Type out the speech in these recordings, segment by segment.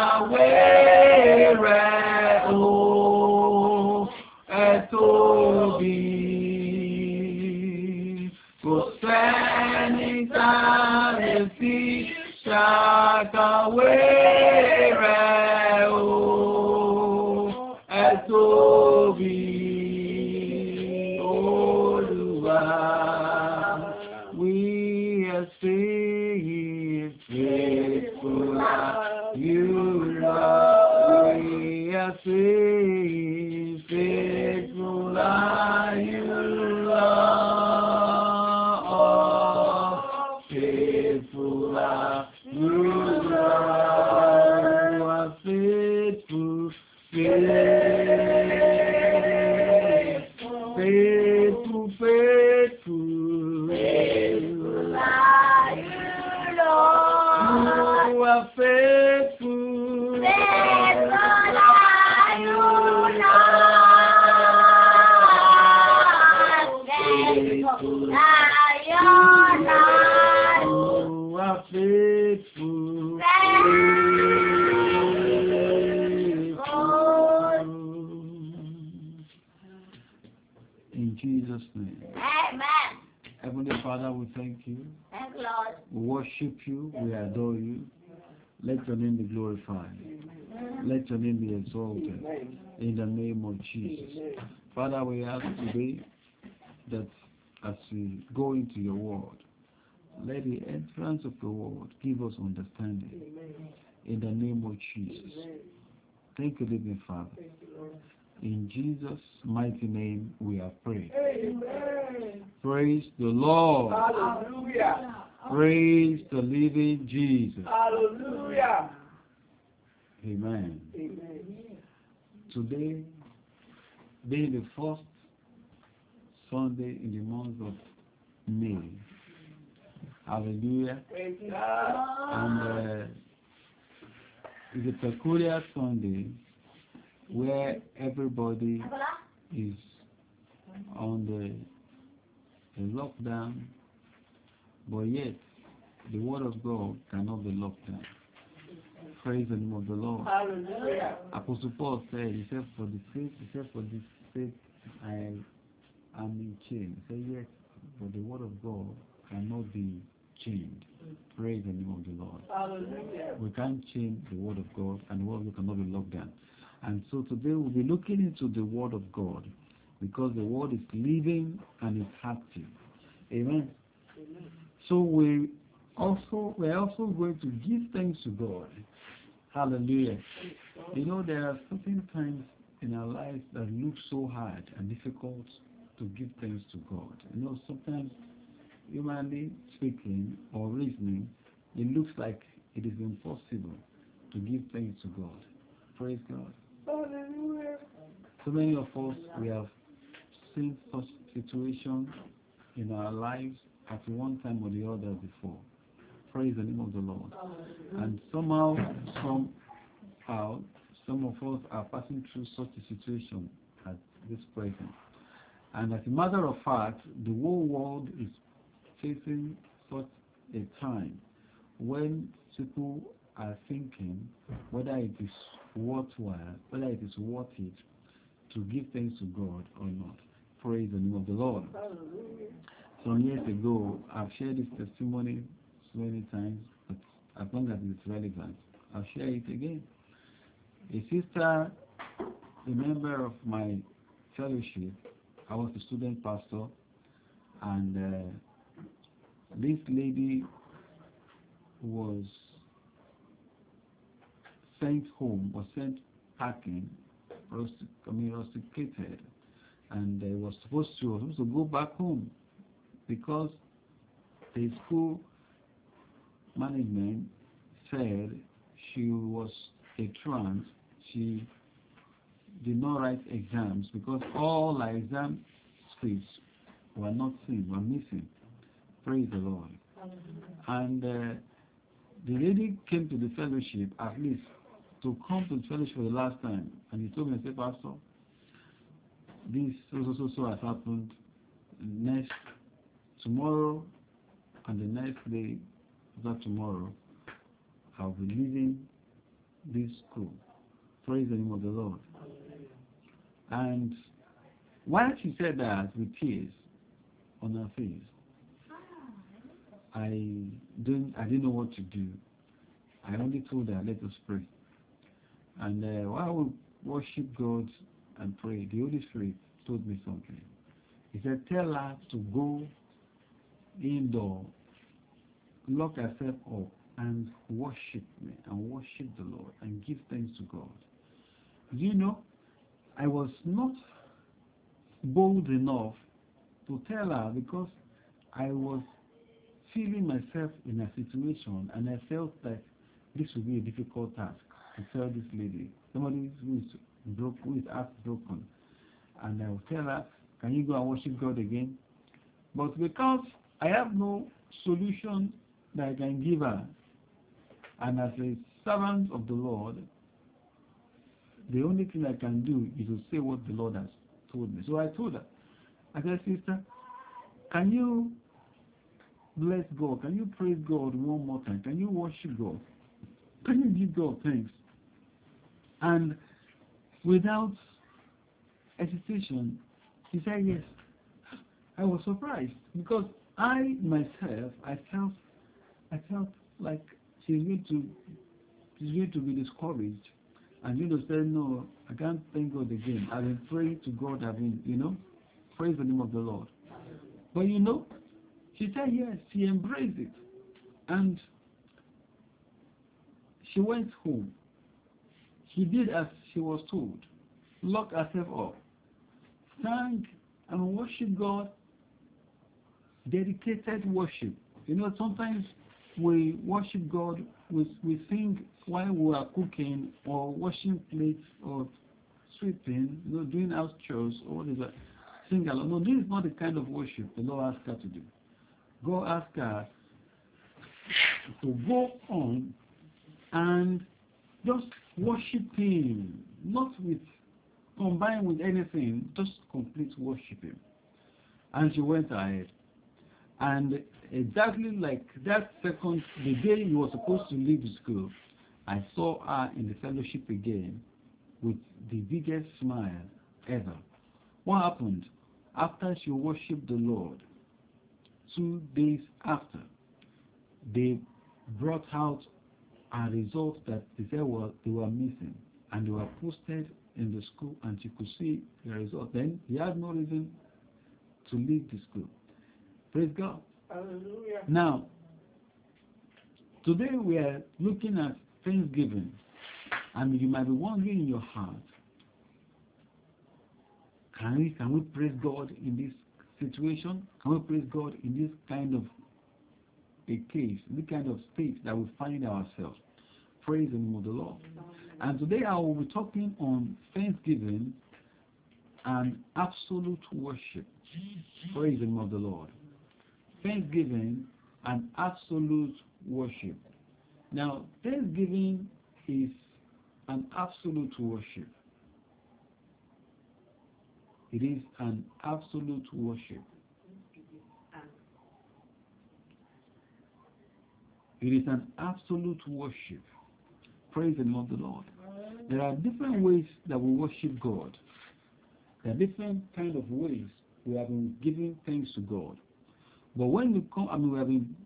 ṣàkàwé In the name of Jesus. Father, we ask today that as we go into your word, let the entrance of your word give us understanding. In the name of Jesus. Thank you, living Father. In Jesus' mighty name we have prayed. Praise the Lord. Hallelujah. Praise the living Jesus. Hallelujah. Amen. Amen. Today, being the first Sunday in the month of May. Hallelujah. And uh, it's a peculiar Sunday where everybody is on the, the lockdown, but yet the word of God cannot be locked down. Praise the name of the Lord. Hallelujah. Apostle Paul said, he said, for the sake, he said, for the sake I am in chains. He said, yes, but the word of God cannot be chained. Praise the name of the Lord. Hallelujah. We can't change the word of God, and the word of God cannot be locked down. And so today we'll be looking into the word of God, because the word is living and it's active. Amen. So we also we're also going to give thanks to God. Hallelujah. You know there are certain times in our lives that look so hard and difficult to give thanks to God. You know sometimes humanly speaking or reasoning, it looks like it is impossible to give thanks to God. Praise God. Hallelujah. So many of us we have seen such situations in our lives at one time or the other before. Praise the name of the Lord. And somehow, somehow, some of us are passing through such a situation at this present. And as a matter of fact, the whole world is facing such a time when people are thinking whether it is worthwhile, whether it is worth it to give thanks to God or not. Praise the name of the Lord. Some years ago, I've shared this testimony many times, but as long as it's relevant. I'll share it again. A sister, a member of my fellowship, I was a student pastor, and uh, this lady was sent home, was sent packing, rustic, I mean rusticated, and uh, was supposed to was supposed to go back home because the school management said she was a trans. She did not write exams because all her exam scripts were not seen, were missing. Praise the Lord. And uh, the lady came to the fellowship at least to come to the fellowship for the last time. And he told me, I said, Pastor, this so so so so has happened. Next tomorrow and the next day after tomorrow, I'll be leaving this school. Praise the name of the Lord. And while she said that with tears on her face, I didn't I didn't know what to do. I only told her, let us pray. And uh, while we worship God and pray, the Holy Spirit told me something. He said, tell her to go indoor, lock herself up, and worship me, and worship the Lord, and give thanks to God. You know, I was not bold enough to tell her because I was feeling myself in a situation, and I felt that this would be a difficult task to tell this lady, somebody who is broke, who is heart broken, and I will tell her, can you go and worship God again? But because I have no solution that I can give her, and as a servant of the Lord, the only thing I can do is to say what the Lord has told me. So I told her, I said, sister, can you bless God? Can you praise God one more time? Can you worship God? Can you give God thanks? And without hesitation, she said yes. I was surprised because I myself, I felt, I felt like she's going to, she's going to be discouraged, and you know, say no, I can't thank God again. I've been praying to God. I've been, you know, praise the name of the Lord. But you know, she said yes. She embraced it, and she went home. She did as she was told, locked herself up, sang and worship God, dedicated worship. You know, sometimes we worship God, we, we sing while we are cooking or washing plates or sweeping, you know, doing house chores or what is that? Sing along. No, this is not the kind of worship the Lord asked her to do. God asked her to go on and just worship Him, not with combined with anything, just complete worship Him. And she went ahead. And exactly like that second, the day he was supposed to leave school, I saw her in the fellowship again with the biggest smile ever. What happened? After she worshiped the Lord, two days after, they brought out a result that they well, they were missing, and they were posted in the school, and she could see the result. Then he had no reason to leave the school. Praise God. Hallelujah. Now, today we are looking at Thanksgiving, and you might be wondering in your heart, can we can we praise God in this situation? Can we praise God in this kind of a case, this kind of state that we find ourselves? Praise the name of the Lord. And today I will be talking on Thanksgiving and absolute worship. Praise the name of the Lord. Thanksgiving and absolute worship. Now, Thanksgiving is an absolute worship. It is an absolute worship. It is an absolute worship. Praise the name of the Lord. There are different ways that we worship God. There are different kind of ways we have been giving thanks to God. But when we come, I mean, we have been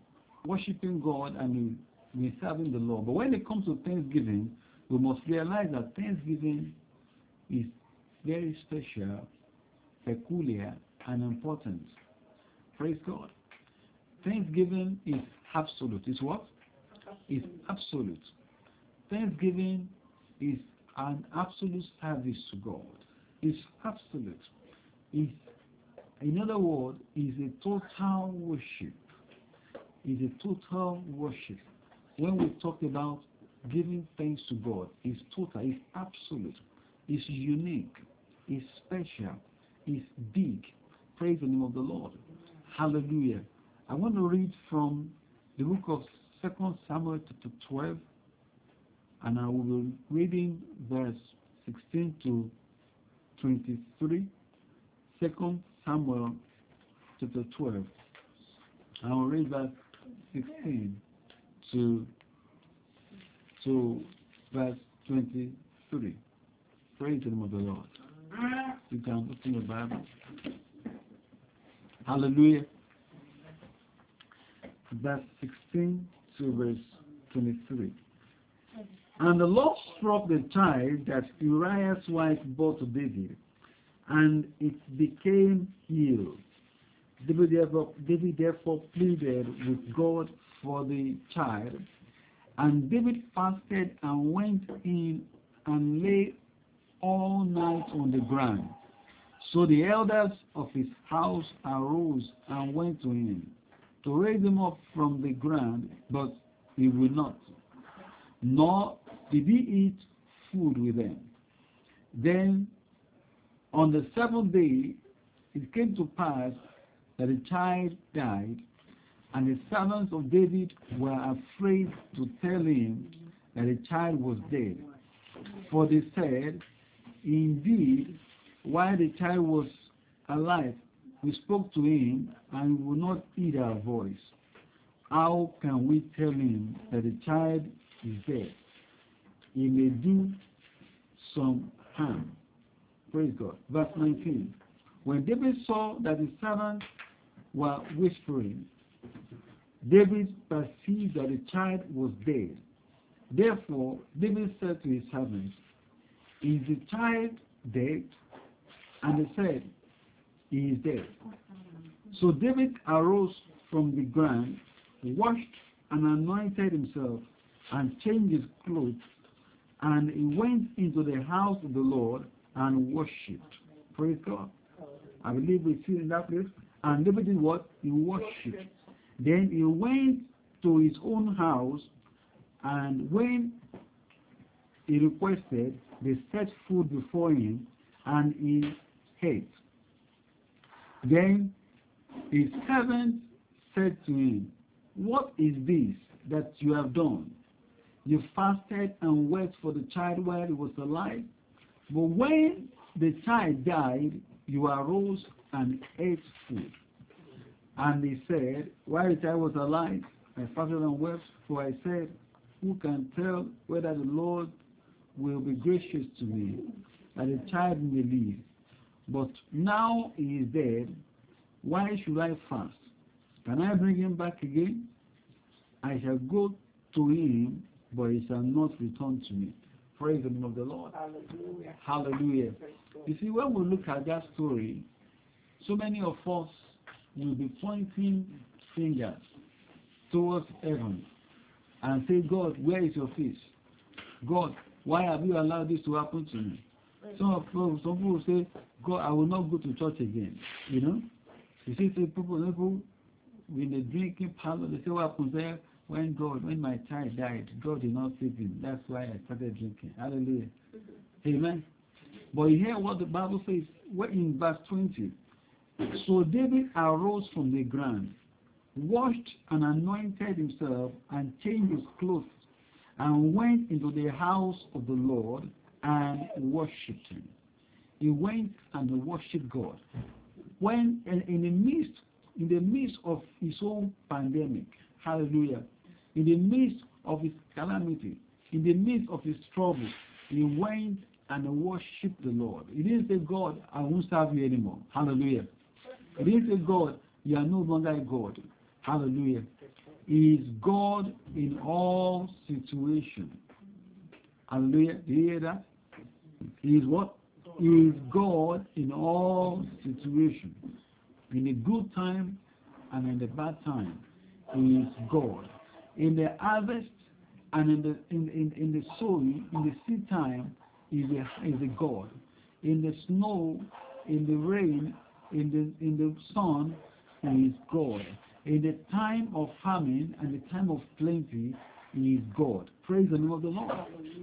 worshiping God and we we're serving the Lord. But when it comes to Thanksgiving, we must realize that Thanksgiving is very special, peculiar, and important. Praise God. Thanksgiving is absolute. It's what? It's absolute. Thanksgiving is an absolute service to God. It's absolute. It's, in other words, is a total worship. Is a total worship. When we talk about giving thanks to God, it's total, it's absolute, it's unique, it's special, it's big. Praise the name of the Lord. Hallelujah. I want to read from the book of Second Samuel chapter 12, and I will be reading verse 16 to 23. 2 Samuel chapter 12. I will read verse 16 to, to verse 23. Praise the name of the Lord. You can open your Bible. Hallelujah. Verse 16 to verse 23. And the Lord struck the child that Uriah's wife bore to David, and it became healed. David therefore, David therefore pleaded with God for the child, and David fasted and went in and lay all night on the ground. So the elders of his house arose and went to him to raise him up from the ground, but he would not. Nor did he eat food with them. Then on the seventh day it came to pass that the child died, and the servants of David were afraid to tell him that the child was dead. For they said, Indeed, while the child was alive, we spoke to him and would not heed our voice. How can we tell him that the child is dead? He may do some harm. Praise God. Verse 19. When David saw that the servants were whispering, David perceived that the child was dead. Therefore, David said to his servants, Is the child dead? And they said, He is dead. So David arose from the ground, washed and anointed himself, and changed his clothes, and he went into the house of the Lord and worshipped. Praise God. I believe we see in that place. And David did what? He worshipped. Then he went to his own house, and when he requested, they set food before him, and he ate. Then his servant said to him, What is this that you have done? You fasted and wept for the child while he was alive. But when the child died, you arose and ate food. And he said, While the child was alive, I fasted and wept, for I said, Who can tell whether the Lord will be gracious to me, that the child may live? But now he is dead. Why should I fast? Can I bring him back again? I shall go to him, but he shall not return to me. Praise the name of the Lord. Hallelujah. Hallelujah. You see, when we look at that story, so many of us will be pointing fingers towards heaven and say, God, where is your face? God, why have you allowed this to happen to me? Some of some people say, God, I will not go to church again. You know? You see, people, people in the drinking parlor, they say, what happens there? When God, when my child died, God did not save him. That's why I started drinking. Hallelujah. Amen. But you hear what the Bible says what in verse 20. So David arose from the ground, washed and anointed himself, and changed his clothes, and went into the house of the Lord and worshipped him. He went and worshipped God. When in the midst, in the midst of his own pandemic, hallelujah, in the midst of his calamity, in the midst of his trouble, he went and worshipped the Lord. He didn't say, God, I won't serve you anymore. Hallelujah. He didn't say, God, you are no longer a God. Hallelujah. He is God in all situations. Hallelujah. Do you hear that? He is what? He is God in all situations. In the good time and in the bad time, He is God. In the harvest and in the in, in, in the sowing, in the seed time, is a, is a God. In the snow, in the rain, in the in the sun, is God. In the time of famine and the time of plenty, is God. Praise the name of the Lord.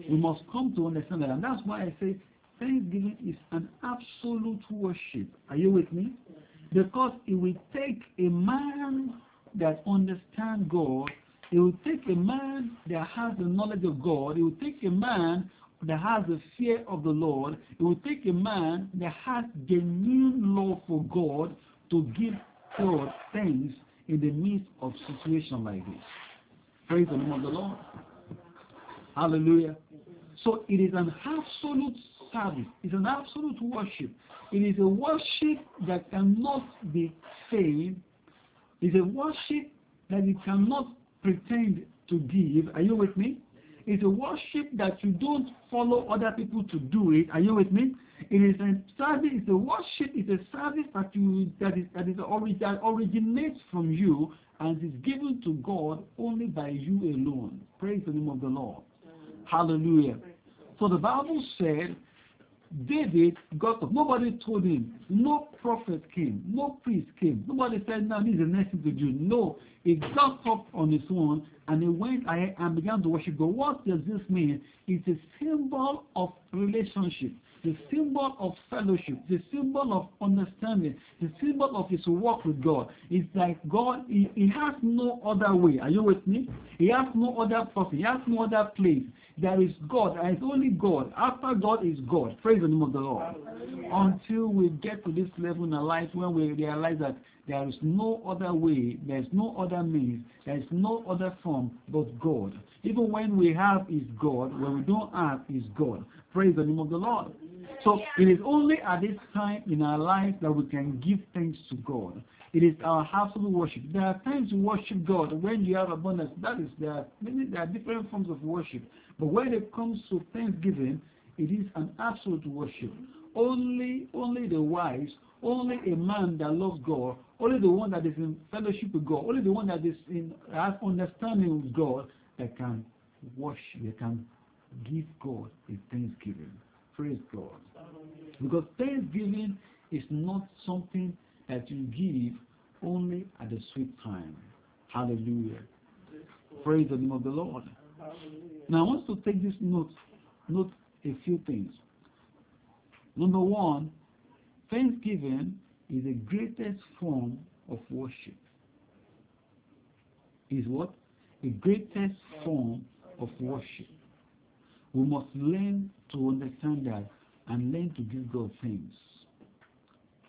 We must come to understand that, and that's why I say Thanksgiving is an absolute worship. Are you with me? Because it will take a man that understands God, it will take a man that has the knowledge of God, it will take a man that has the fear of the Lord, it will take a man that has genuine love for God to give God thanks in the midst of situation like this. Praise the name of the Lord. Hallelujah. So it is an absolute service. It's an absolute worship. It is a worship that cannot be feigned. It's a worship that it cannot pretend to give. Are you with me? It's a worship that you don't follow other people to do it. Are you with me? It is a service, it's a worship, it's a service that you that is that is orig, that originates from you and is given to God only by you alone. Praise the name of the Lord. Hallelujah. So the Bible said David got up. Nobody told him. No prophet came. No priest came. Nobody said, now this is the next thing to do. No. He got up on his own and he went ahead and began to worship God. What does this mean? It's a symbol of relationship. The symbol of fellowship, the symbol of understanding, the symbol of his work with God. It's like God, he, he has no other way. Are you with me? He has no other person. He has no other place. There is God, and it's only God. After God is God. Praise the name of the Lord. Until we get to this level in our life when we realize that there is no other way, there is no other means, there is no other form but God. Even when we have is God, when we don't have is God. Praise the name of the Lord. So it is only at this time in our life that we can give thanks to God. It is our absolute worship. There are times you worship God when you have abundance. That is there are many there are different forms of worship. But when it comes to thanksgiving, it is an absolute worship. Only only the wise, only a man that loves God, only the one that is in fellowship with God, only the one that is in has understanding with God that can worship, that can give God a thanksgiving. Praise God. Because thanksgiving is not something that you give only at the sweet time. Hallelujah. Praise the name of the Lord. Now I want to take this note, note a few things. Number one, thanksgiving is the greatest form of worship. Is what? The greatest form of worship. We must learn to understand that and learn to give God thanks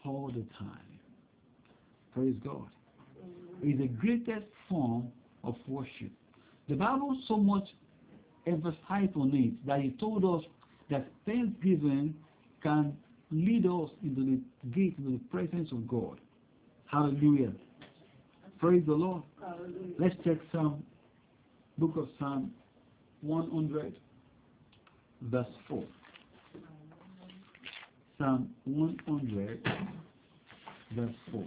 all the time. Praise God. It's the greatest form of worship. The Bible so much emphasized on it that it told us that thanksgiving can lead us into the gate, into the presence of God. Hallelujah. Praise the Lord. Let's check Psalm, book of Psalm 100, verse 4. Psalm 100, verse 4.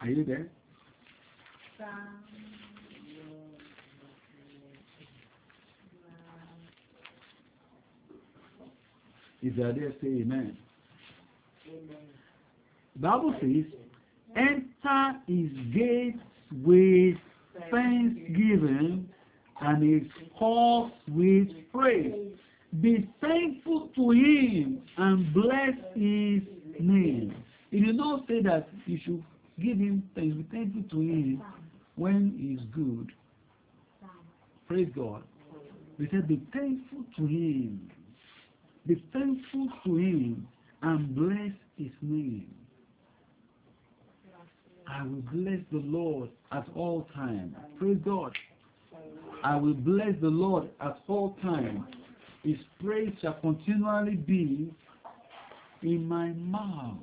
Are you there? If you are there, say amen. Bible says, enter his gates with thanksgiving and his courts with praise. Be thankful to him and bless his name. It did not say that you should give him thanks, be thankful to him when he is good. Praise God. We said, be thankful to him. Be thankful to him and bless his name. I will bless the Lord at all times. Praise God. I will bless the Lord at all times. His praise shall continually be in my mouth.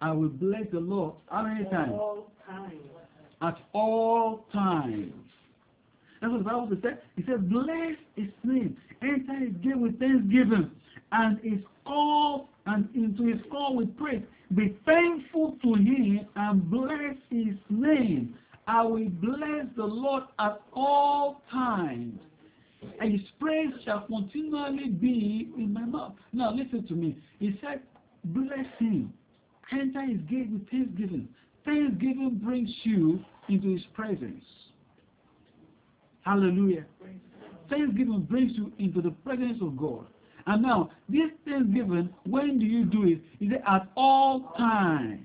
I will bless the Lord. How many times? At all times. At all times. That's what the Bible says. It says, bless his name. Enter his gate with thanksgiving. And his call and into his call with praise. Be thankful to him and bless his name. I will bless the Lord at all times. And his praise shall continually be in my mouth. Now listen to me. He said, bless him. Enter his gate with thanksgiving. Thanksgiving brings you into his presence. Hallelujah. Thanksgiving brings you into the presence of God. And now, this thanksgiving, when do you do it? Is it at all times?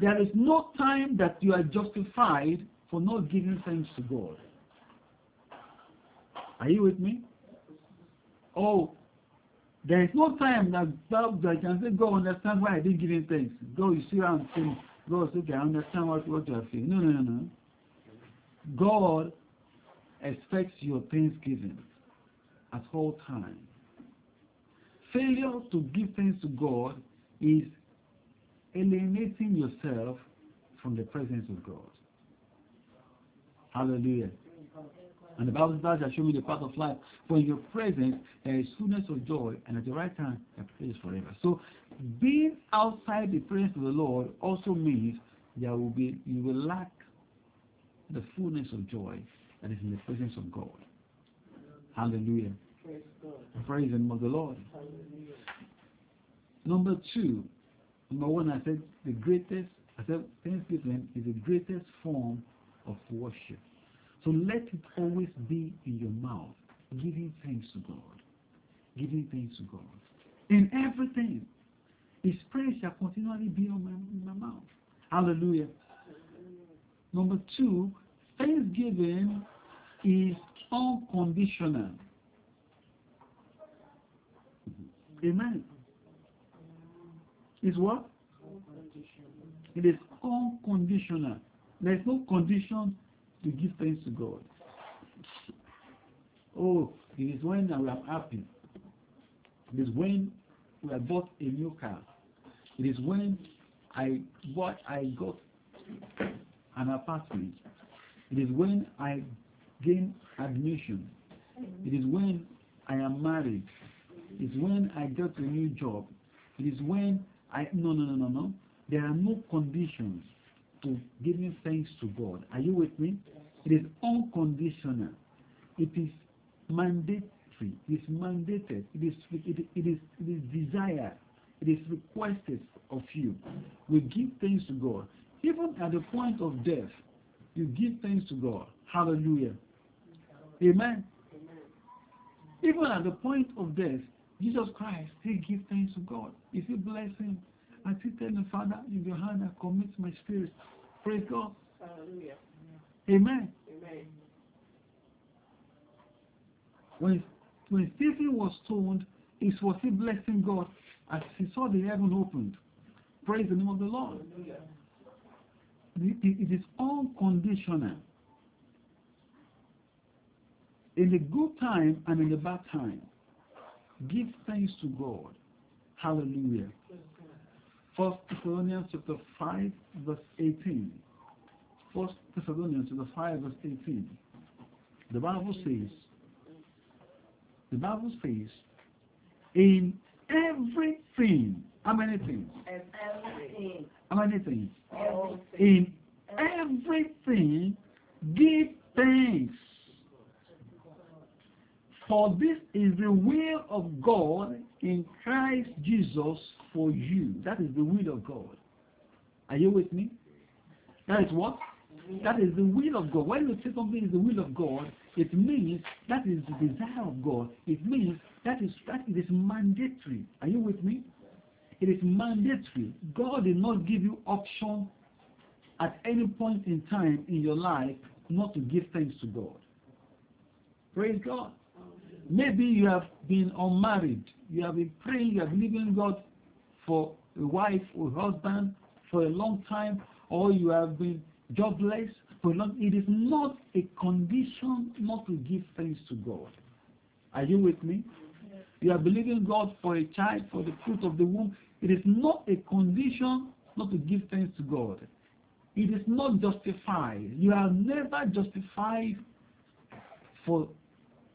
There is no time that you are justified for not giving thanks to God. Are you with me? Oh, there is no time that that that can say, God understand why I didn't give him thanks. God, you see how I'm saying, God, say, okay, I understand what, what you are feeling. No, no, no, no. God expects your thanksgiving at all times. Failure to give thanks to God is alienating yourself from the presence of God. Hallelujah. And the Bible says, shall show me the path of life. For in your presence there is fullness of joy, and at the right time there is forever. So being outside the presence of the Lord also means there will be you will lack the fullness of joy that is in the presence of God. Hallelujah. Praise name of the Lord. Hallelujah. Number two, number one, I said the greatest, I said Thanksgiving is the greatest form of worship. So let it always be in your mouth, giving thanks to God. Giving thanks to God. In everything, His praise shall continually be on my, in my mouth. Hallelujah. Number two, thanksgiving is unconditional. Amen. Is what? It is unconditional. There is no condition to give thanks to God. Oh, it is when we are happy. It is when we have bought a new car. It is when I bought, I got an apartment. It is when I gain admission. It is when I am married. Is when I get a new job. It is when I no no no no no. There are no conditions to giving thanks to God. Are you with me? It is unconditional. It is mandatory. It is mandated. It is it, it is it is desired. It is requested of you. We give thanks to God. Even at the point of death, you give thanks to God. Hallelujah. Amen. Even at the point of death, Jesus Christ, he give thanks to God. If you bless him, and he tell the Father, in your hand I commit my spirit. Praise God. Hallelujah. Amen. Amen. When, when Stephen was stoned, he was still blessing God as he saw the heaven opened. Praise the name of the Lord. Hallelujah. It, it is unconditional. In the good time and in the bad time, give thanks to God. Hallelujah. First Thessalonians chapter 5 verse 18. First Thessalonians chapter 5 verse 18. The Bible says, the Bible says, in everything, how many things? Everything. How many things? In everything, give thanks. For this is the will of God in Christ Jesus for you. That is the will of God. Are you with me? That is what? That is the will of God. When you say something is the will of God, it means that is the desire of God. It means that is that it is mandatory. Are you with me? It is mandatory. God did not give you option at any point in time in your life not to give thanks to God. Praise God. Maybe you have been unmarried. You have been praying, you have believing God for a wife or husband for a long time, or you have been jobless for long It is not a condition not to give thanks to God. Are you with me? You are believing God for a child, for the fruit of the womb. It is not a condition not to give thanks to God. It is not justified. You are never justified for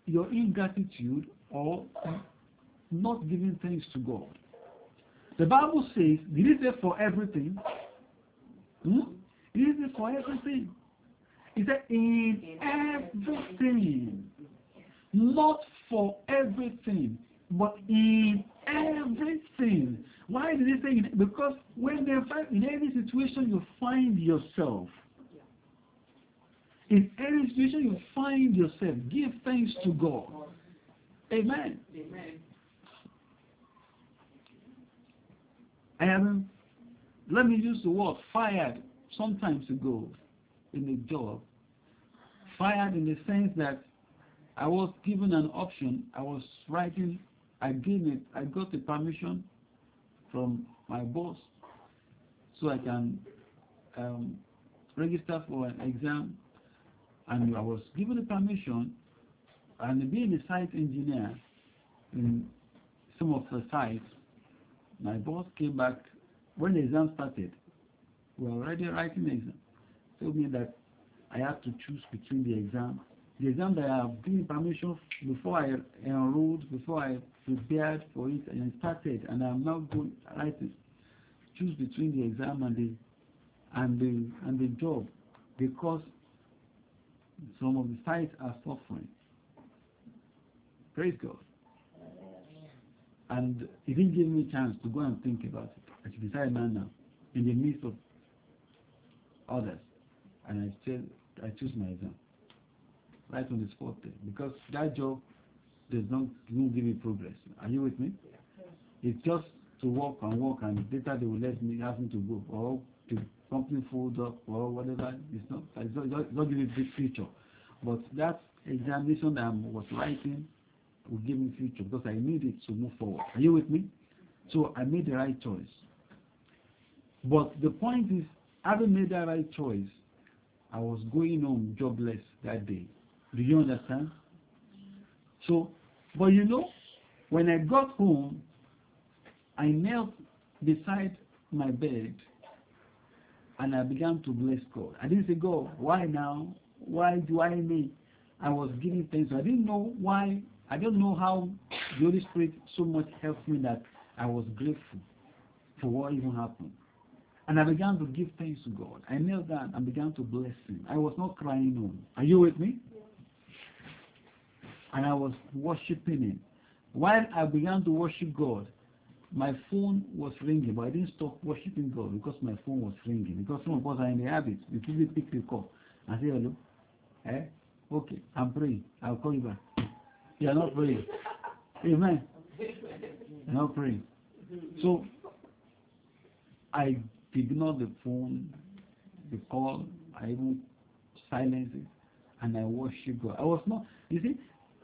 your ingratitude or not giving thanks to God. The Bible says, did it say for everything? Hmm? It is for everything. It said in everything. Not for everything, but in everything. Why did he say? Because whenever, in any situation you find yourself, in any situation you find yourself, give thanks to God. Amen. Amen. I haven't, let me use the word fired sometimes ago in a job. Fired in the sense that I was given an option. I was writing, I gave it, I got the permission from my boss so I can um, register for an exam. And I was given the permission, and being a site engineer in some of the sites, my boss came back when the exam started. We were already writing the exam. Told me that I have to choose between the exam. The exam that I have given permission before I enrolled, before I prepared for it and started, and I'm now going writing. Choose between the exam and the and the and the job because some of the sites are suffering. Praise God. And he didn't give me a chance to go and think about it. I should decide now, now, in the midst of others. And I said, I choose my exam. Right on the spot there. Because that job does not, not give me progress. Are you with me? It's just to work and work and later they will let me, ask me to go. Or the company fold up or whatever. It's not, it's not, giving big future. But that examination that I was writing will give me future because I need it to move forward. Are you with me? So I made the right choice. But the point is, having made that right choice, I was going home jobless that day. Do you understand? So, but you know, when I got home, I knelt beside my bed and I began to bless God. I didn't say, God, why now? Why do I need? I was giving thanks. I didn't know why. I don't know how the Holy Spirit so much helped me that I was grateful for what even happened. And I began to give thanks to God. I knelt down and began to bless Him. I was not crying on. Are you with me? And I was worshiping Him. While I began to worship God, my phone was ringing, but I didn't stop worshiping God because my phone was ringing. Because some of us are in the habit. We quickly pick the call and say, hello. Eh? Okay, I'm praying. I'll call you back. You are not praying. Amen. You're not praying. So, I ignored the phone, the call, I even silenced it, and I worship God. I was not, you see,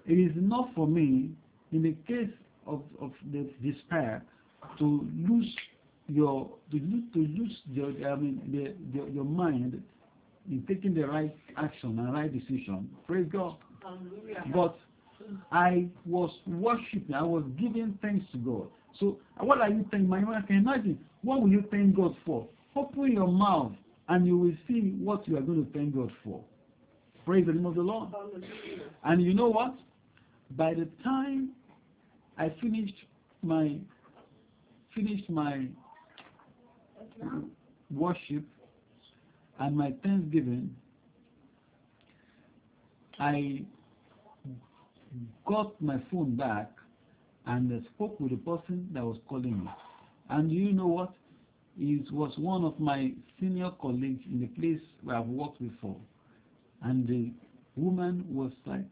it is not for me, in the case of, of the despair, to lose your, to lose, to lose your, I mean, the, the, your mind in taking the right action and right decision. Praise God. Hallelujah. But I was worshiping, I was giving thanks to God. So what are you thanking? My wife can imagine. What will you thank God for? Open your mouth and you will see what you are going to thank God for. Praise the name of the Lord. Hallelujah. And you know what? By the time I finished my finished my worship and my thanksgiving, I got my phone back and I spoke with the person that was calling me. And you know what? It was one of my senior colleagues in the place where I've worked before. And the woman was like,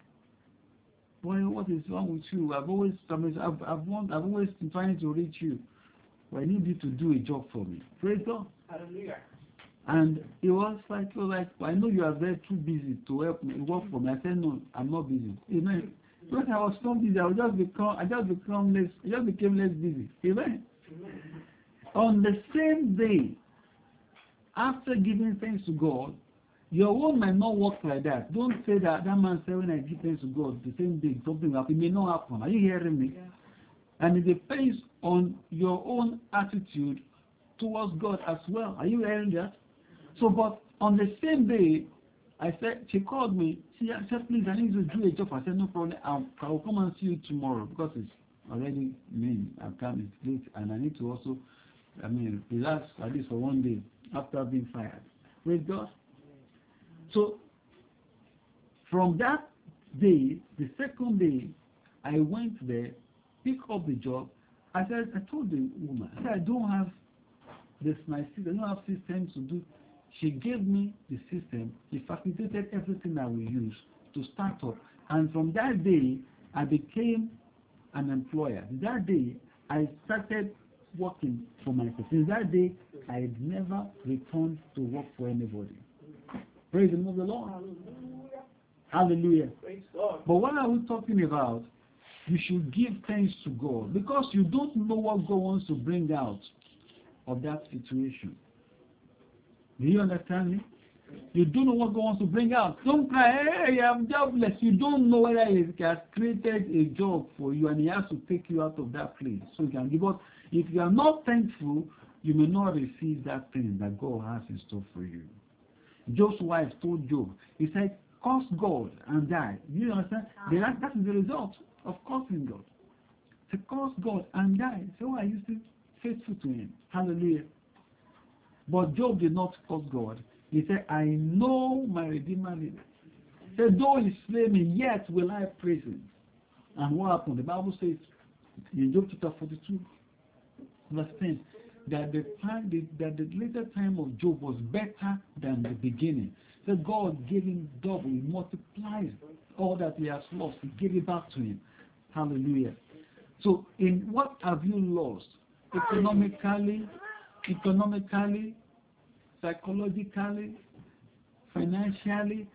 Boy, what is wrong with you? I've always, I've, I've, want, I've always been trying to reach you. I need you to do a job for me. Praise God. Hallelujah. And he was like, it was like, I know you are very too busy to help me, work for me. I said, no, I'm not busy. Amen. When I was so busy, I would just become, I just become less, I just became less busy. Amen. On the same day, after giving thanks to God, your own might not work like that. Don't say that that man said when I give thanks to God, the same day something will happen. It may not happen. Are you hearing me? Yeah. And it depends on your own attitude towards God as well. Are you hearing that? So, but on the same day, I said, she called me. She said, please, I need to do a job. I said, no problem. I'll, I'll come and see you tomorrow because it's already mean. I've come, it's late, and I need to also, I mean, relax at least for one day after being fired. Praise God. So, from that day, the second day, I went there, pick up the job. I said, I told the woman, I said, I don't have this my system, I don't have system to do. She gave me the system. She facilitated everything that we use to start up. And from that day, I became an employer. That day, I started working for myself. Since that day, I had never returned to work for anybody. Praise the name of the Lord. Hallelujah. Praise God. But what are we talking about? You should give thanks to God because you don't know what God wants to bring out of that situation. Do you understand me? You don't know what God wants to bring out. Don't cry, hey, I'm jobless. You don't know whether He has created a job for you and He has to take you out of that place. So you can give up. If you are not thankful, you may not receive that thing that God has in store for you. Job's wife told Job, he said, curse God and die. You understand? Ah. That, that is the result of cursing God. To curse God and die. So are you still faithful to Him? Hallelujah. But Job did not curse God. He said, I know my Redeemer liveth. Said, though he slay me, yet will I praise him. And what happened? The Bible says in Job chapter 42, verse 10, that the time that the later time of Job was better than the beginning. So God gave him double, he multiplied all that he has lost, he gave it back to him. Hallelujah. So in what have you lost? Economically, economically, psychologically, financially,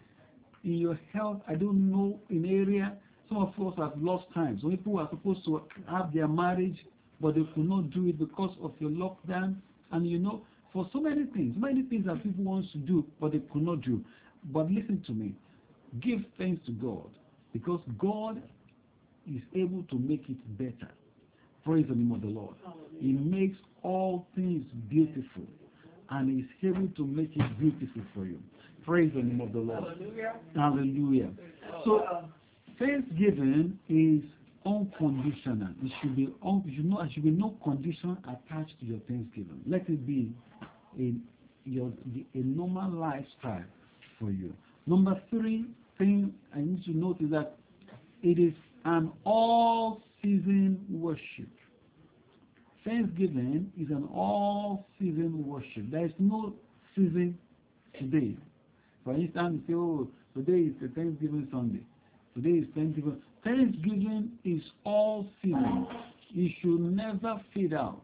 in your health, I don't know, in area. Some of us have lost time. Some people are supposed to have their marriage, but they could not do it because of your lockdown. And you know, for so many things, many things that people want to do, but they could not do. But listen to me. Give thanks to God because God is able to make it better. Praise the name of the Lord. He makes all things beautiful and is able to make it beautiful for you. Praise the name of the Lord. Hallelujah. Hallelujah. So thanksgiving is unconditional. It should be un, you know, there should be no condition attached to your thanksgiving. Let it be a your a normal lifestyle for you. Number three thing I need to note is that it is an all season worship. Thanksgiving is an all season worship. There is no season today. For instance, you say, oh, today is the Thanksgiving Sunday. Today is Thanksgiving. Thanksgiving is all season. It should never fade out.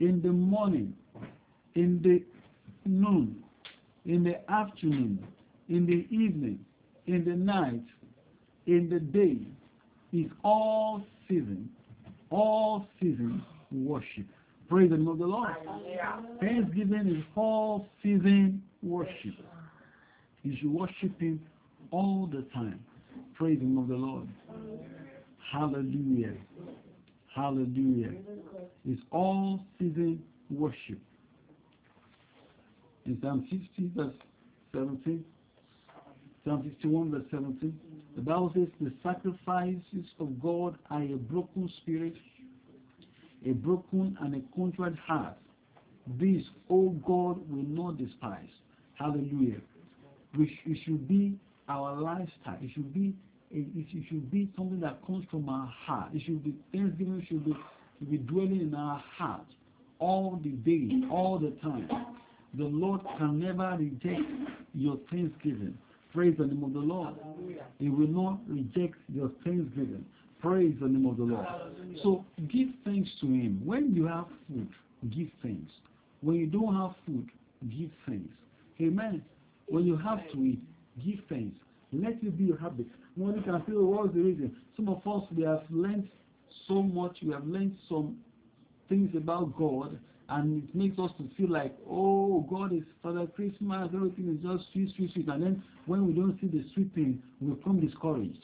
In the morning, in the noon, in the afternoon, in the evening, in the night, in the day, is all season, all season worship. Praise the name of the Lord. Thanksgiving is all season worship. You should worship Him all the time. Praise the name of the Lord. Hallelujah. Hallelujah. It's all season worship. In Psalm 50, verse 17, Psalm 51, verse 17, the Bible says, The sacrifices of God are a broken spirit, a broken and a contrite heart. This, O God, will not despise. Hallelujah. Which it should be our lifestyle. It should be it should be something that comes from our heart. It should be Thanksgiving should be should be dwelling in our heart all the day, all the time. The Lord can never reject your thanksgiving. Praise the name of the Lord. He will not reject your thanksgiving. Praise the name of the Lord. So give thanks to Him. When you have food, give thanks. When you don't have food, give thanks. Amen. When you have to eat, give thanks. Let it be your habit. One can say, oh, what's the reason? Some of us, we have learned so much, we have learned some things about God, and it makes us to feel like, oh, God is Father Christmas, everything is just sweet, sweet, sweet. And then when we don't see the sweet thing, we become discouraged.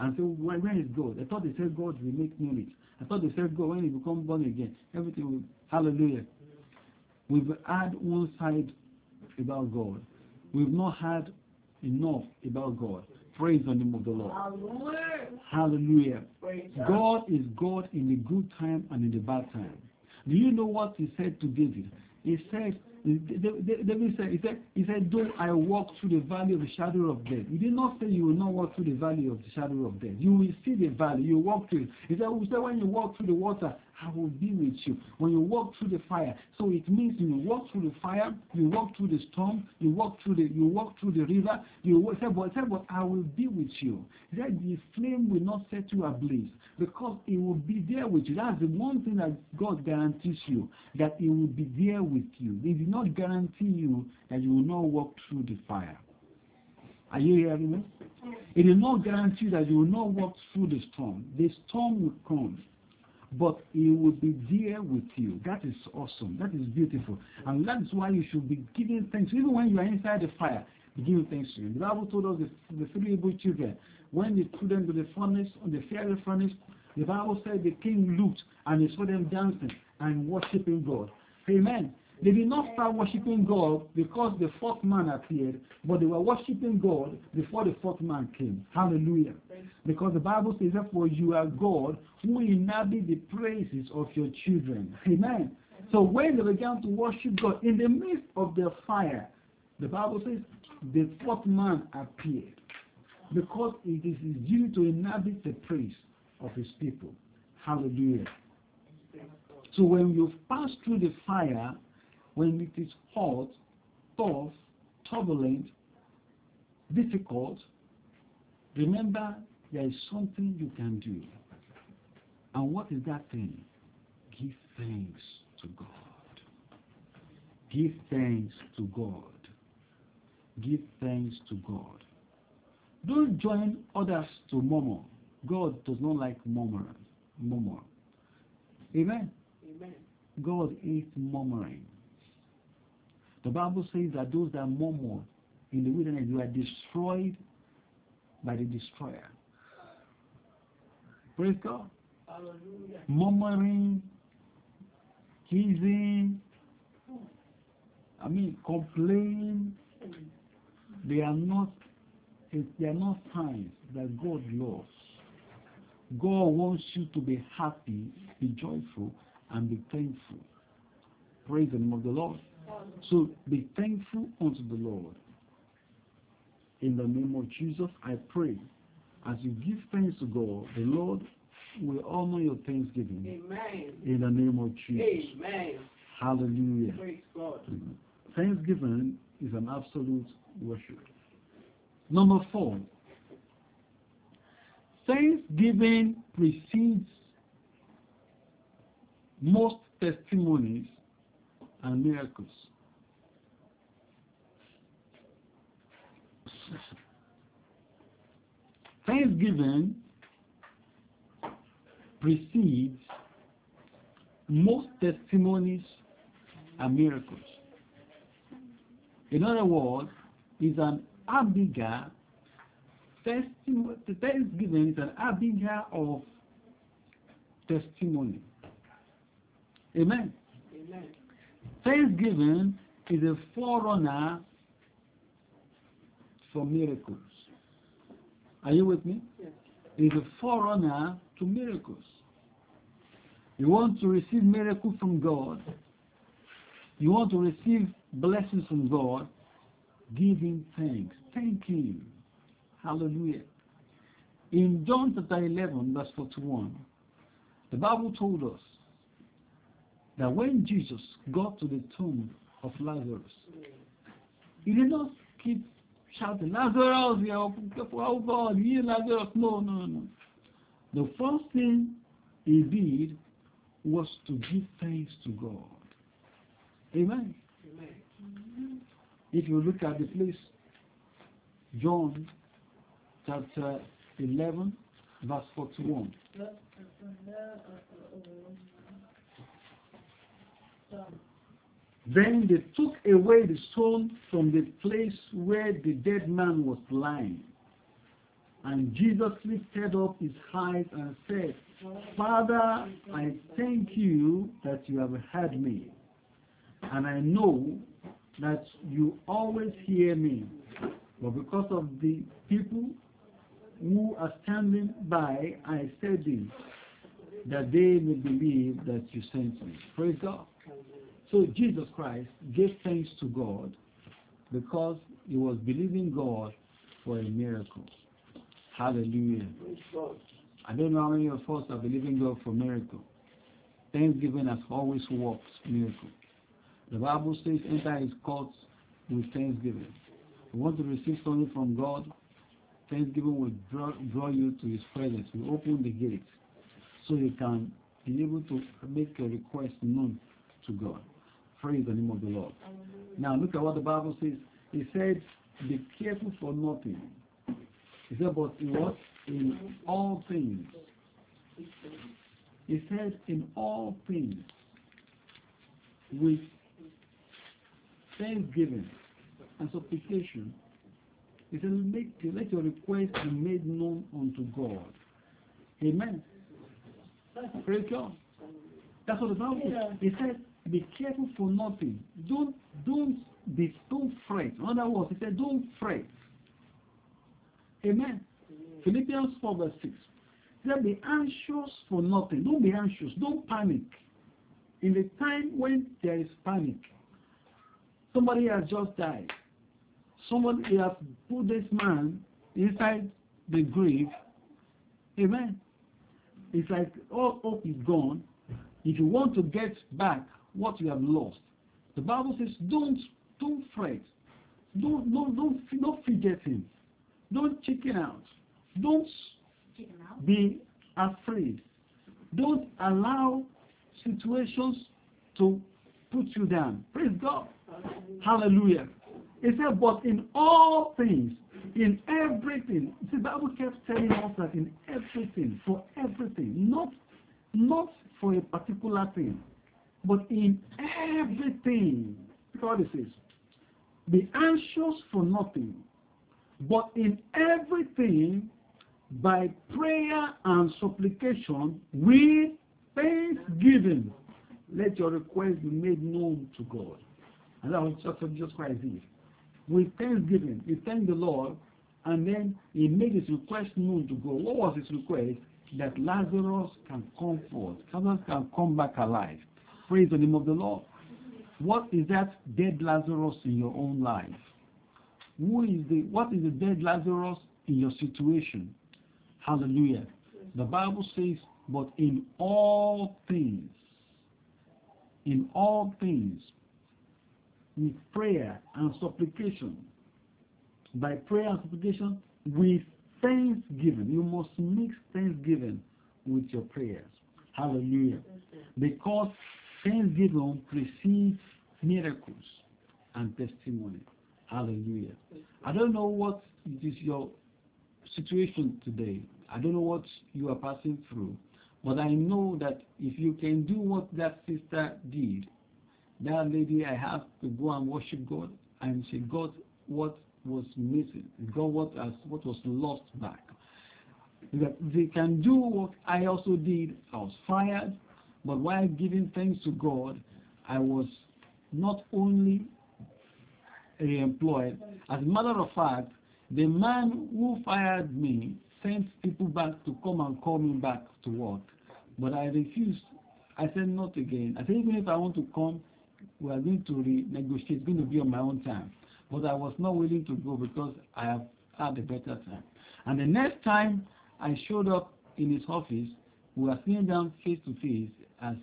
and so, where, where is God? I thought they said God will make new rich. I thought they said God, when you become born again, everything will, hallelujah. We've had one side about God. We've not had enough about God. Praise the name of the Lord. Hallelujah. Hallelujah. God is God in the good time and in the bad time. Do you know what he said to David? He said, David said, he said, he said, though I walk through the valley of the shadow of death. He did not say you will not walk through the valley of the shadow of death. You will see the valley. You walk through it. He said, he said when you walk through the water, I will be with you. When you walk through the fire, so it means you walk through the fire, you walk through the storm, you walk through the you walk through the river. You walk, say, but, say, but I will be with you. That the flame will not set you ablaze because it will be there with you. That's the one thing that God guarantees you that it will be there with you. He did not guarantee you that you will not walk through the fire. Are you hearing me? It is not guarantee that you will not walk through the storm. The storm will come but he will be there with you. That is awesome. That is beautiful. And that is why you should be giving thanks. Even when you are inside the fire, be giving thanks to him. The Bible told us the, the three Hebrew children, when they threw them to the furnace, on the fiery furnace, the Bible said the king looked and he saw them dancing and worshiping God. Amen. They did not start worshiping God because the fourth man appeared, but they were worshiping God before the fourth man came. Hallelujah. Because the Bible says, therefore, you are God who inhabit the praises of your children. Amen. So when they began to worship God in the midst of the fire, the Bible says the fourth man appeared because it is his duty to inhabit the praise of his people. Hallelujah. So when you pass through the fire, when it is hot, tough, turbulent, difficult, remember there is something you can do. And what is that thing? Give thanks to God. Give thanks to God. Give thanks to God. Don't join others to murmur. God does not like murmur. murmur. Amen. Amen. God hates murmuring. The Bible says that those that murmur in the wilderness they are destroyed by the destroyer. Praise God. Hallelujah. Murmuring, teasing, I mean complaining, they are not they are not signs that God loves. God wants you to be happy, be joyful, and be thankful. Praise the name of the Lord. So be thankful unto the Lord. In the name of Jesus, I pray. As you give thanks to God, the Lord will honor your thanksgiving. Amen. In the name of Jesus. Amen. Hallelujah. Praise God. Thanksgiving is an absolute worship. Number four, thanksgiving precedes most testimonies and miracles. Thanksgiving precedes most testimonies and miracles. In other words, is an abiga testimony. Thanksgiving is an abiga of testimony. Amen. Amen. Thanksgiving is a forerunner for miracles. Are you with me? Yes. It's a forerunner to miracles. You want to receive miracle from God. You want to receive blessings from God. Give Him thanks. Thank Him. Hallelujah. In John chapter 11, verse 41, the Bible told us that when Jesus got to the tomb of Lazarus, he did not keep shouting, Lazarus, oh God, heal Lazarus. No, no, no. The first thing he did was to give thanks to God. Amen. Amen. If you look at the place, John chapter 11, verse 41. Then they took away the stone from the place where the dead man was lying. And Jesus lifted up his eyes and said, Father, I thank you that you have heard me. And I know that you always hear me. But because of the people who are standing by, I said this, that they may believe that you sent me. Praise God. So Jesus Christ gave thanks to God because he was believing God for a miracle. Hallelujah. I don't know how many of us are believing God for miracle. Thanksgiving has always worked miracle. The Bible says, enter his courts with thanksgiving. You want to receive something from God, thanksgiving will draw, draw you to his presence. We open the gate so you can be able to make your request known to God. Praise the name of the Lord. Now look at what the Bible says. He said, be careful for nothing. He said, but in what? In all things. He said, in all things, with thanksgiving and supplication, he said, make, let your request be made known unto God. Amen. Praise God. That's what the Bible says. He said, be careful for nothing. Don't don't be don't fret. In other words, he said, don't fret. Amen. Philippians 4 verse 6. He said, be anxious for nothing. Don't be anxious. Don't panic. In the time when there is panic, somebody has just died. Someone has put this man inside the grave. Amen. It's like all hope is gone. If you want to get back what you have lost, the Bible says, don't don't fret, don't don't don't don't fidget him, don't chicken out, don't Chicken out. be afraid, don't allow situations to put you down. Praise God. Hallelujah. It said, but in all things, in everything, the Bible kept telling us that in everything, for everything, not not for a particular thing, but in everything. Look at what it says. Be anxious for nothing, but in everything, by prayer and supplication, with thanksgiving, let your request be made known to God. And that was just what Jesus Christ did. With thanksgiving, he thanked the Lord, and then he made his request known to God. What was his request? That Lazarus can come forth, Lazarus can come back alive. Praise the name of the Lord. What is that dead Lazarus in your own life? Who is the what is the dead Lazarus in your situation? Hallelujah. The Bible says, but in all things, in all things, with prayer and supplication, by prayer and supplication, with thanksgiving. You must mix thanksgiving with your prayers. Hallelujah. Because thanksgiving precedes miracles and testimony. Hallelujah. I don't know what is your situation today. I don't know what you are passing through. But I know that if you can do what that sister did, that lady I have to go and worship God, and she got what was missing, got what, has, what was lost back. That they can do what I also did. I was fired, but while giving thanks to God, I was not only eh, employed. As a matter of fact, the man who fired me sent people back to come and call me back to work. But I refused. I said not again. I said even if I want to come, we are going to renegotiate. It's going to be on my own time. But I was not willing to go because I have had a better time. And the next time I showed up in his office, we were sitting down face to face as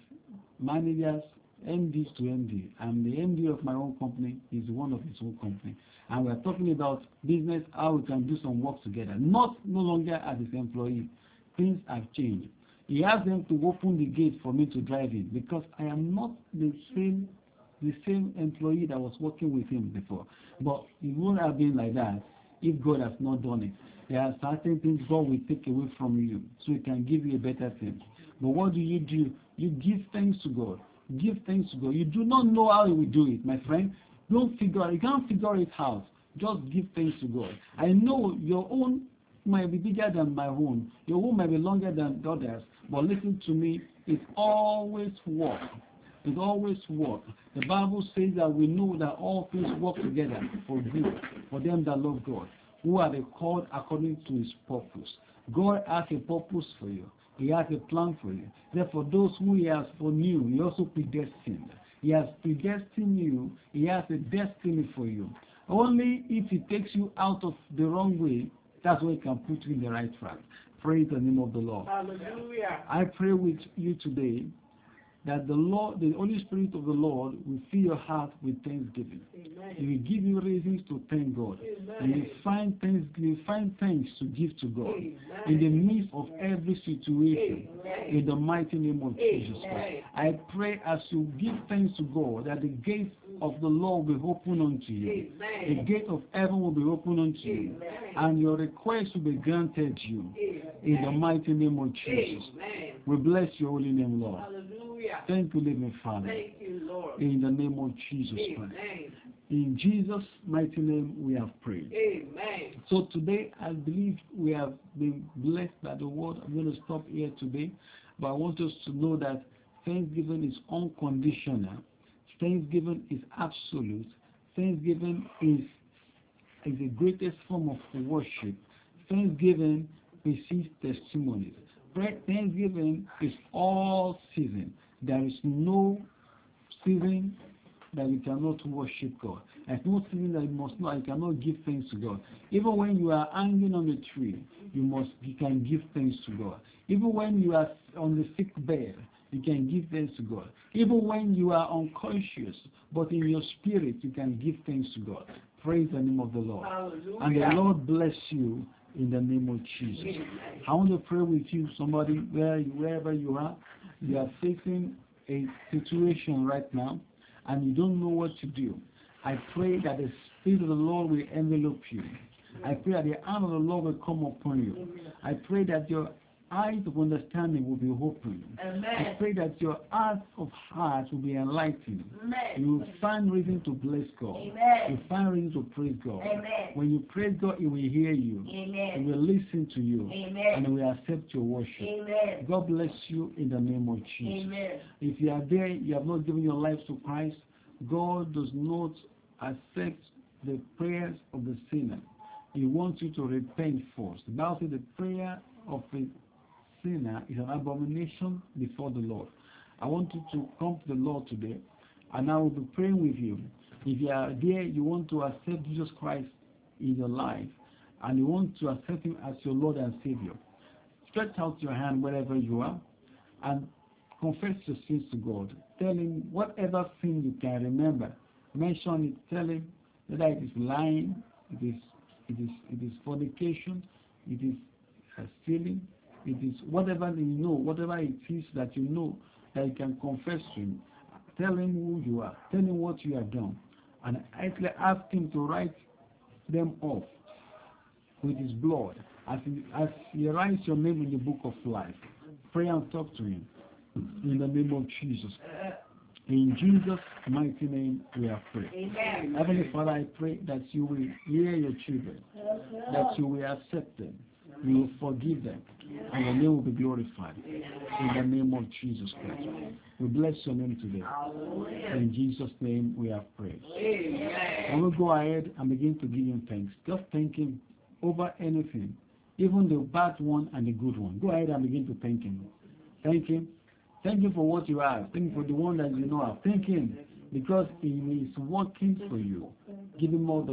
managers, MDs to MD. I'm the MD of my own company. He's one of his own company. And we're talking about business, how we can do some work together. Not no longer as his employee. Things have changed. He asked them to open the gate for me to drive in because I am not the same the same employee that was working with him before. But it wouldn't have been like that if God has not done it. There are certain things God will take away from you so He can give you a better thing. But what do you do? You give thanks to God. Give thanks to God. You do not know how He will do it, my friend. Don't figure out. You can't figure it out. Just give thanks to God. I know your own might be bigger than my own. Your own might be longer than the others. But listen to me, it always works. It always works. The Bible says that we know that all things work together for good, for them that love God, who are called according to his purpose. God has a purpose for you. He has a plan for you. Therefore, those who he has foreknew, he also predestined. He has predestined you. He has a destiny for you. Only if he takes you out of the wrong way, that's when he can put you in the right track. Praise the name of the Lord. Hallelujah. I pray with you today that the Lord, the Holy Spirit of the Lord will fill your heart with thanksgiving. Amen. He will give you reasons to thank God. And you find thanks, you find thanks to give to God in the midst of every situation. In the mighty name of Jesus Christ. I pray as you give thanks to God that the gates of the Lord will be open unto you. The gate of heaven will be open unto you. And your request will be granted you. In the mighty name of Jesus. Amen. We bless your holy name, Lord. Hallelujah. Thank you, living Father. Thank you, Lord. In the name of Jesus Christ. In Jesus' mighty name we have prayed. Amen. So today I believe we have been blessed by the word. I'm going to stop here today. But I want us to know that Thanksgiving is unconditional. Thanksgiving is absolute. Thanksgiving is, is the greatest form of worship. Thanksgiving precedes testimonies. Thanksgiving is all season. There is no season that you cannot worship God. There's no season that you must not, you cannot give thanks to God. Even when you are hanging on the tree, you must, you can give thanks to God. Even when you are on the sick bed, you can give thanks to God. Even when you are unconscious, but in your spirit, you can give thanks to God. Praise the name of the Lord. Hallelujah. And the Lord bless you in the name of Jesus. I want to pray with you, somebody, where, wherever you are, you are facing a situation right now, and you don't know what to do. I pray that the Spirit of the Lord will envelop you. I pray that the arm of the Lord will come upon you. I pray that your eyes of understanding will be opened. I pray that your eyes of heart will be enlightened. Amen. You will find reason to bless God. You Amen. find reason to praise God. Amen. When you praise God, He will hear you. He will listen to you. And Amen. He will accept your worship. Amen. God bless you in the name of Jesus. Amen. If you are there, you have not given your life to Christ, God does not accept the prayers of the sinner. He wants you to repent first. The Bible says the prayer of a sinner is an abomination before the Lord. I want you to come to the Lord today, and I will be praying with you. If you are there, you want to accept Jesus Christ in your life, and you want to accept Him as your Lord and Savior, stretch out your hand wherever you are, and confess your sins to God. Tell Him whatever sin you can remember. Mention it. Tell Him whether it is lying, it is it is it is fornication, it is uh, stealing, it is whatever you know, whatever it is that you know that you can confess to Him. Tell Him who you are. Tell Him what you have done, and actually ask Him to write them off with His blood as He, as He writes your name in the book of life. Pray and talk to Him in the name of Jesus. In Jesus' mighty name, we are prayed. Amen. Heavenly Father, I pray that you will hear your children, that you will accept them, you will forgive them, and your name will be glorified. In the name of Jesus Christ. We bless your name today. In Jesus' name, we have prayed. And we'll go ahead and begin to give him thanks. Just thank him over anything, even the bad one and the good one. Go ahead and begin to thank him. Thank him. Thank him for what you have. Thank him for the one that you know of. Thank him because he is working for you. Give him all the